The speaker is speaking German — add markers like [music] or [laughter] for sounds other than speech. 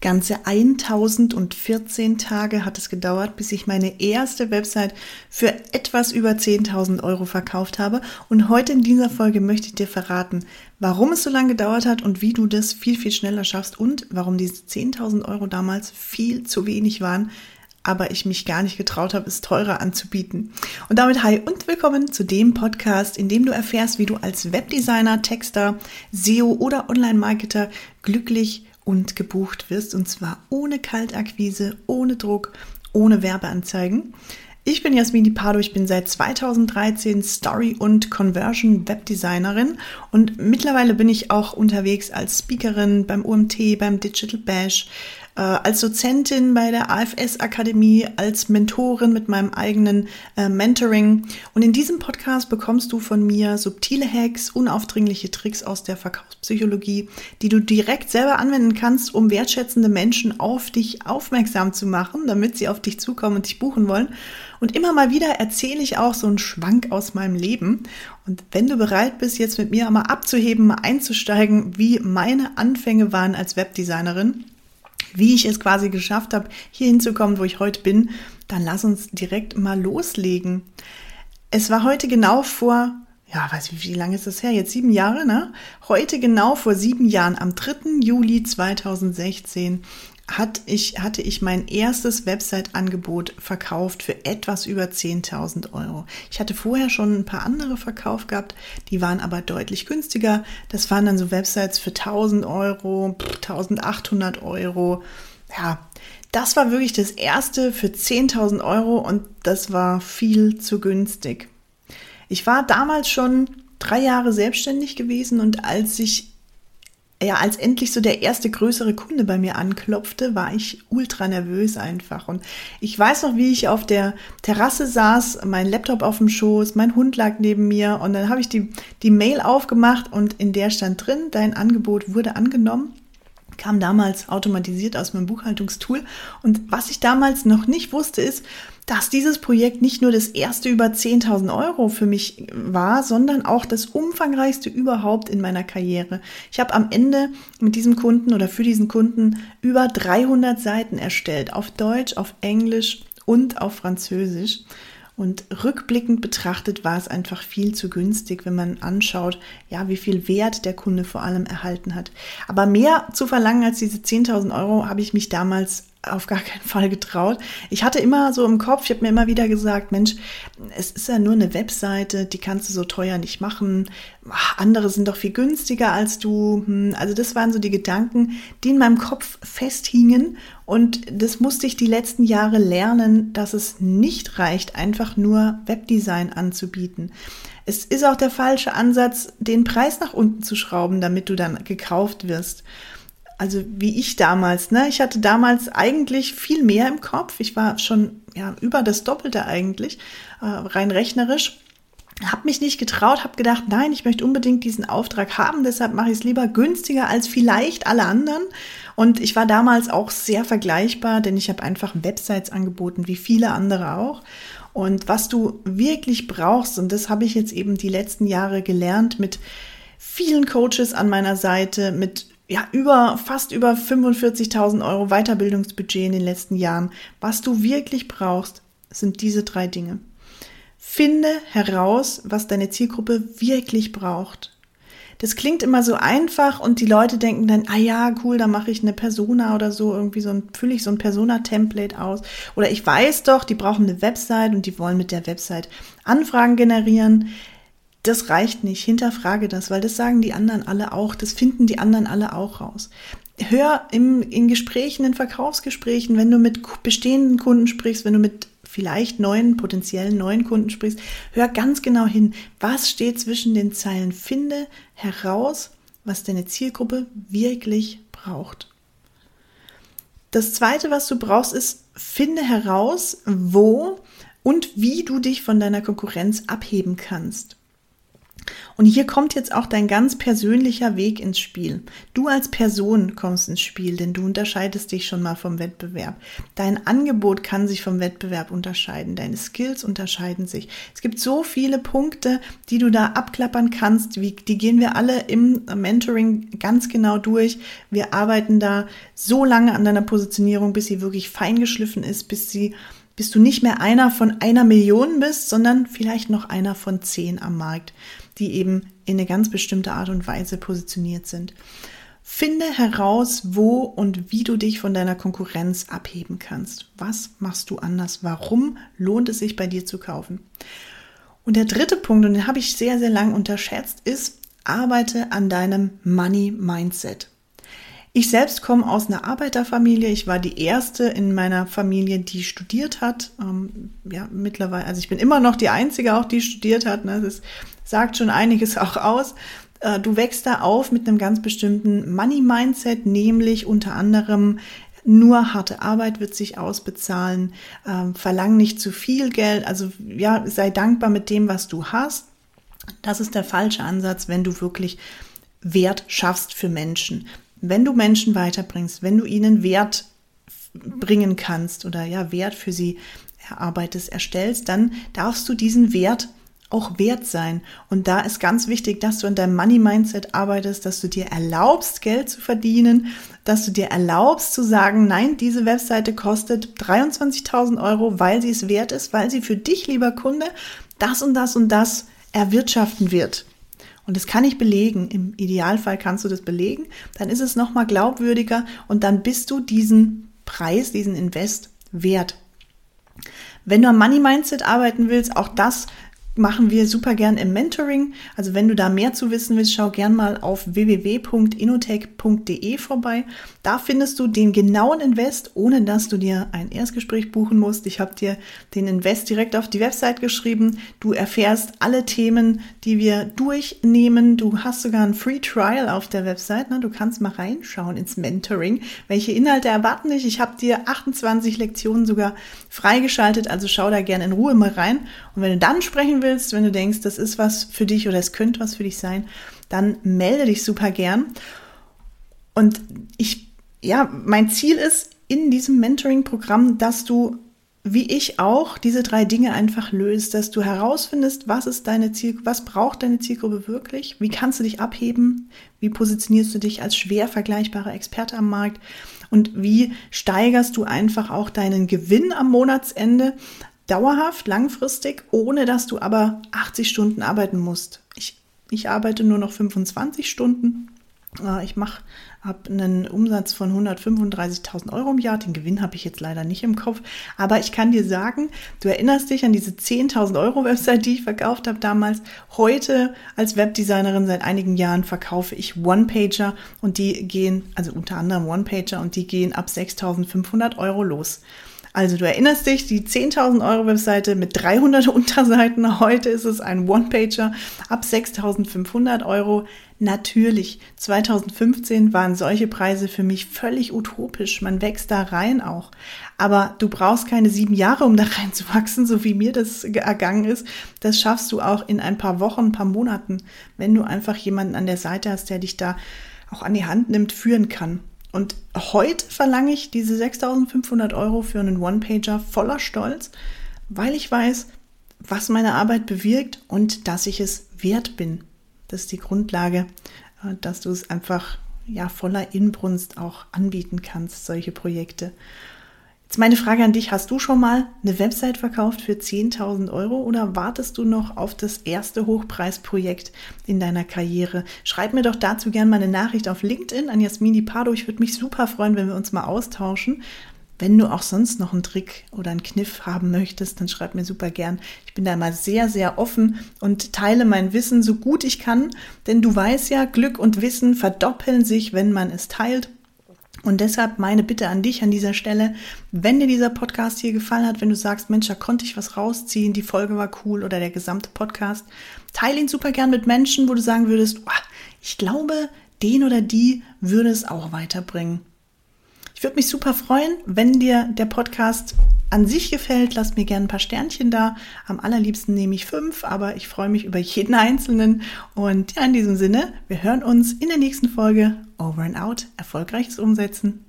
Ganze 1014 Tage hat es gedauert, bis ich meine erste Website für etwas über 10.000 Euro verkauft habe. Und heute in dieser Folge möchte ich dir verraten, warum es so lange gedauert hat und wie du das viel, viel schneller schaffst und warum diese 10.000 Euro damals viel zu wenig waren, aber ich mich gar nicht getraut habe, es teurer anzubieten. Und damit hi und willkommen zu dem Podcast, in dem du erfährst, wie du als Webdesigner, Texter, SEO oder Online-Marketer glücklich und gebucht wirst und zwar ohne Kaltakquise, ohne Druck, ohne Werbeanzeigen. Ich bin Jasmin Pardo, ich bin seit 2013 Story- und Conversion-Webdesignerin und mittlerweile bin ich auch unterwegs als Speakerin beim UMT, beim Digital Bash, äh, als Dozentin bei der AFS Akademie, als Mentorin mit meinem eigenen äh, Mentoring. Und in diesem Podcast bekommst du von mir subtile Hacks, unaufdringliche Tricks aus der Verkaufspsychologie, die du direkt selber anwenden kannst, um wertschätzende Menschen auf dich aufmerksam zu machen, damit sie auf dich zukommen und dich buchen wollen. Und immer mal wieder erzähle ich auch so einen Schwank aus meinem Leben. Und wenn du bereit bist, jetzt mit mir einmal abzuheben, mal einzusteigen, wie meine Anfänge waren als Webdesignerin, wie ich es quasi geschafft habe, hier hinzukommen, wo ich heute bin, dann lass uns direkt mal loslegen. Es war heute genau vor, ja, weiß ich, wie lange ist das her? Jetzt sieben Jahre, ne? Heute genau vor sieben Jahren, am 3. Juli 2016, hat ich, hatte ich mein erstes Website-Angebot verkauft für etwas über 10.000 Euro. Ich hatte vorher schon ein paar andere verkauft gehabt, die waren aber deutlich günstiger. Das waren dann so Websites für 1.000 Euro, 1.800 Euro. Ja, das war wirklich das erste für 10.000 Euro und das war viel zu günstig. Ich war damals schon drei Jahre selbstständig gewesen und als ich ja, als endlich so der erste größere Kunde bei mir anklopfte, war ich ultra nervös einfach. Und ich weiß noch, wie ich auf der Terrasse saß, mein Laptop auf dem Schoß, mein Hund lag neben mir und dann habe ich die, die Mail aufgemacht und in der stand drin, dein Angebot wurde angenommen kam damals automatisiert aus meinem Buchhaltungstool. Und was ich damals noch nicht wusste, ist, dass dieses Projekt nicht nur das erste über 10.000 Euro für mich war, sondern auch das umfangreichste überhaupt in meiner Karriere. Ich habe am Ende mit diesem Kunden oder für diesen Kunden über 300 Seiten erstellt, auf Deutsch, auf Englisch und auf Französisch. Und rückblickend betrachtet war es einfach viel zu günstig, wenn man anschaut, ja, wie viel Wert der Kunde vor allem erhalten hat. Aber mehr zu verlangen als diese 10.000 Euro habe ich mich damals auf gar keinen Fall getraut. Ich hatte immer so im Kopf, ich habe mir immer wieder gesagt, Mensch, es ist ja nur eine Webseite, die kannst du so teuer nicht machen. Andere sind doch viel günstiger als du. Hm, also das waren so die Gedanken, die in meinem Kopf festhingen. Und das musste ich die letzten Jahre lernen, dass es nicht reicht, einfach nur Webdesign anzubieten. Es ist auch der falsche Ansatz, den Preis nach unten zu schrauben, damit du dann gekauft wirst also wie ich damals, ne? Ich hatte damals eigentlich viel mehr im Kopf. Ich war schon ja über das Doppelte eigentlich, äh, rein rechnerisch. Hab mich nicht getraut, hab gedacht, nein, ich möchte unbedingt diesen Auftrag haben, deshalb mache ich es lieber günstiger als vielleicht alle anderen. Und ich war damals auch sehr vergleichbar, denn ich habe einfach Websites angeboten, wie viele andere auch. Und was du wirklich brauchst, und das habe ich jetzt eben die letzten Jahre gelernt mit vielen Coaches an meiner Seite, mit ja, über, fast über 45.000 Euro Weiterbildungsbudget in den letzten Jahren. Was du wirklich brauchst, sind diese drei Dinge. Finde heraus, was deine Zielgruppe wirklich braucht. Das klingt immer so einfach und die Leute denken dann, ah ja, cool, da mache ich eine Persona oder so, irgendwie so ein, fülle ich so ein Persona-Template aus. Oder ich weiß doch, die brauchen eine Website und die wollen mit der Website Anfragen generieren das reicht nicht. Hinterfrage das, weil das sagen die anderen alle auch. Das finden die anderen alle auch raus. Hör im, in Gesprächen, in Verkaufsgesprächen, wenn du mit bestehenden Kunden sprichst, wenn du mit vielleicht neuen, potenziellen neuen Kunden sprichst, hör ganz genau hin, was steht zwischen den Zeilen. Finde heraus, was deine Zielgruppe wirklich braucht. Das zweite, was du brauchst, ist, finde heraus, wo und wie du dich von deiner Konkurrenz abheben kannst. Und hier kommt jetzt auch dein ganz persönlicher Weg ins Spiel. Du als Person kommst ins Spiel, denn du unterscheidest dich schon mal vom Wettbewerb. Dein Angebot kann sich vom Wettbewerb unterscheiden, deine Skills unterscheiden sich. Es gibt so viele Punkte, die du da abklappern kannst, wie, die gehen wir alle im Mentoring ganz genau durch. Wir arbeiten da so lange an deiner Positionierung, bis sie wirklich feingeschliffen ist, bis sie bis du nicht mehr einer von einer Million bist, sondern vielleicht noch einer von zehn am Markt die eben in eine ganz bestimmte Art und Weise positioniert sind. Finde heraus, wo und wie du dich von deiner Konkurrenz abheben kannst. Was machst du anders? Warum lohnt es sich bei dir zu kaufen? Und der dritte Punkt, und den habe ich sehr, sehr lang unterschätzt, ist, arbeite an deinem Money Mindset. Ich selbst komme aus einer Arbeiterfamilie. Ich war die erste in meiner Familie, die studiert hat. Ähm, ja, mittlerweile, also ich bin immer noch die einzige, auch die studiert hat. Ne? Das sagt schon einiges auch aus. Äh, du wächst da auf mit einem ganz bestimmten Money-Mindset, nämlich unter anderem nur harte Arbeit wird sich ausbezahlen, ähm, verlang nicht zu viel Geld, also ja, sei dankbar mit dem, was du hast. Das ist der falsche Ansatz, wenn du wirklich Wert schaffst für Menschen. Wenn du Menschen weiterbringst, wenn du ihnen Wert bringen kannst oder ja, Wert für sie erarbeitest, erstellst, dann darfst du diesen Wert auch wert sein. Und da ist ganz wichtig, dass du an deinem Money Mindset arbeitest, dass du dir erlaubst, Geld zu verdienen, dass du dir erlaubst zu sagen, nein, diese Webseite kostet 23.000 Euro, weil sie es wert ist, weil sie für dich, lieber Kunde, das und das und das erwirtschaften wird. Und das kann ich belegen. Im Idealfall kannst du das belegen. Dann ist es nochmal glaubwürdiger und dann bist du diesen Preis, diesen Invest wert. Wenn du am Money Mindset arbeiten willst, auch das machen wir super gern im Mentoring. Also wenn du da mehr zu wissen willst, schau gern mal auf www.inotech.de vorbei. Da findest du den genauen Invest, ohne dass du dir ein Erstgespräch buchen musst. Ich habe dir den Invest direkt auf die Website geschrieben. Du erfährst alle Themen, die wir durchnehmen. Du hast sogar ein Free Trial auf der Website. Ne? Du kannst mal reinschauen ins Mentoring. Welche Inhalte erwarten dich? Ich habe dir 28 Lektionen sogar freigeschaltet. Also schau da gern in Ruhe mal rein. Und wenn du dann sprechen willst, willst, wenn du denkst, das ist was für dich oder es könnte was für dich sein, dann melde dich super gern. Und ich, ja, mein Ziel ist in diesem Mentoring-Programm, dass du wie ich auch diese drei Dinge einfach löst, dass du herausfindest, was ist deine Ziel, was braucht deine Zielgruppe wirklich, wie kannst du dich abheben, wie positionierst du dich als schwer vergleichbarer Experte am Markt? Und wie steigerst du einfach auch deinen Gewinn am Monatsende, dauerhaft, langfristig, ohne dass du aber 80 Stunden arbeiten musst. Ich, ich arbeite nur noch 25 Stunden. Äh, ich mache habe einen Umsatz von 135.000 Euro im Jahr. Den Gewinn habe ich jetzt leider nicht im Kopf. Aber ich kann dir sagen, du erinnerst dich an diese 10.000 Euro Website, die ich verkauft habe damals. Heute als Webdesignerin seit einigen Jahren verkaufe ich One-Pager und die gehen, also unter anderem One-Pager und die gehen ab 6.500 Euro los. Also du erinnerst dich, die 10.000 Euro Webseite mit 300 [laughs] Unterseiten. Heute ist es ein One-Pager ab 6.500 Euro. Natürlich, 2015 waren solche Preise für mich völlig utopisch. Man wächst da rein auch. Aber du brauchst keine sieben Jahre, um da [laughs] reinzuwachsen, so wie mir das ergangen ist. Das schaffst du auch in ein paar Wochen, ein paar Monaten, wenn du einfach jemanden an der Seite hast, der dich da auch an die Hand nimmt, führen kann. Und heute verlange ich diese 6500 Euro für einen One-Pager voller Stolz, weil ich weiß, was meine Arbeit bewirkt und dass ich es wert bin. Das ist die Grundlage, äh, dass du es einfach ja voller Inbrunst auch anbieten kannst, solche Projekte. Jetzt meine Frage an dich, hast du schon mal eine Website verkauft für 10.000 Euro oder wartest du noch auf das erste Hochpreisprojekt in deiner Karriere? Schreib mir doch dazu gerne mal eine Nachricht auf LinkedIn an Jasmini Pardo. Ich würde mich super freuen, wenn wir uns mal austauschen. Wenn du auch sonst noch einen Trick oder einen Kniff haben möchtest, dann schreib mir super gern. Ich bin da immer sehr, sehr offen und teile mein Wissen so gut ich kann, denn du weißt ja, Glück und Wissen verdoppeln sich, wenn man es teilt. Und deshalb meine Bitte an dich an dieser Stelle, wenn dir dieser Podcast hier gefallen hat, wenn du sagst, Mensch, da konnte ich was rausziehen, die Folge war cool oder der gesamte Podcast, teile ihn super gern mit Menschen, wo du sagen würdest, oh, ich glaube, den oder die würde es auch weiterbringen. Ich würde mich super freuen, wenn dir der Podcast an sich gefällt, lasst mir gerne ein paar Sternchen da. Am allerliebsten nehme ich fünf, aber ich freue mich über jeden einzelnen. Und ja, in diesem Sinne, wir hören uns in der nächsten Folge. Over and out. Erfolgreiches Umsetzen.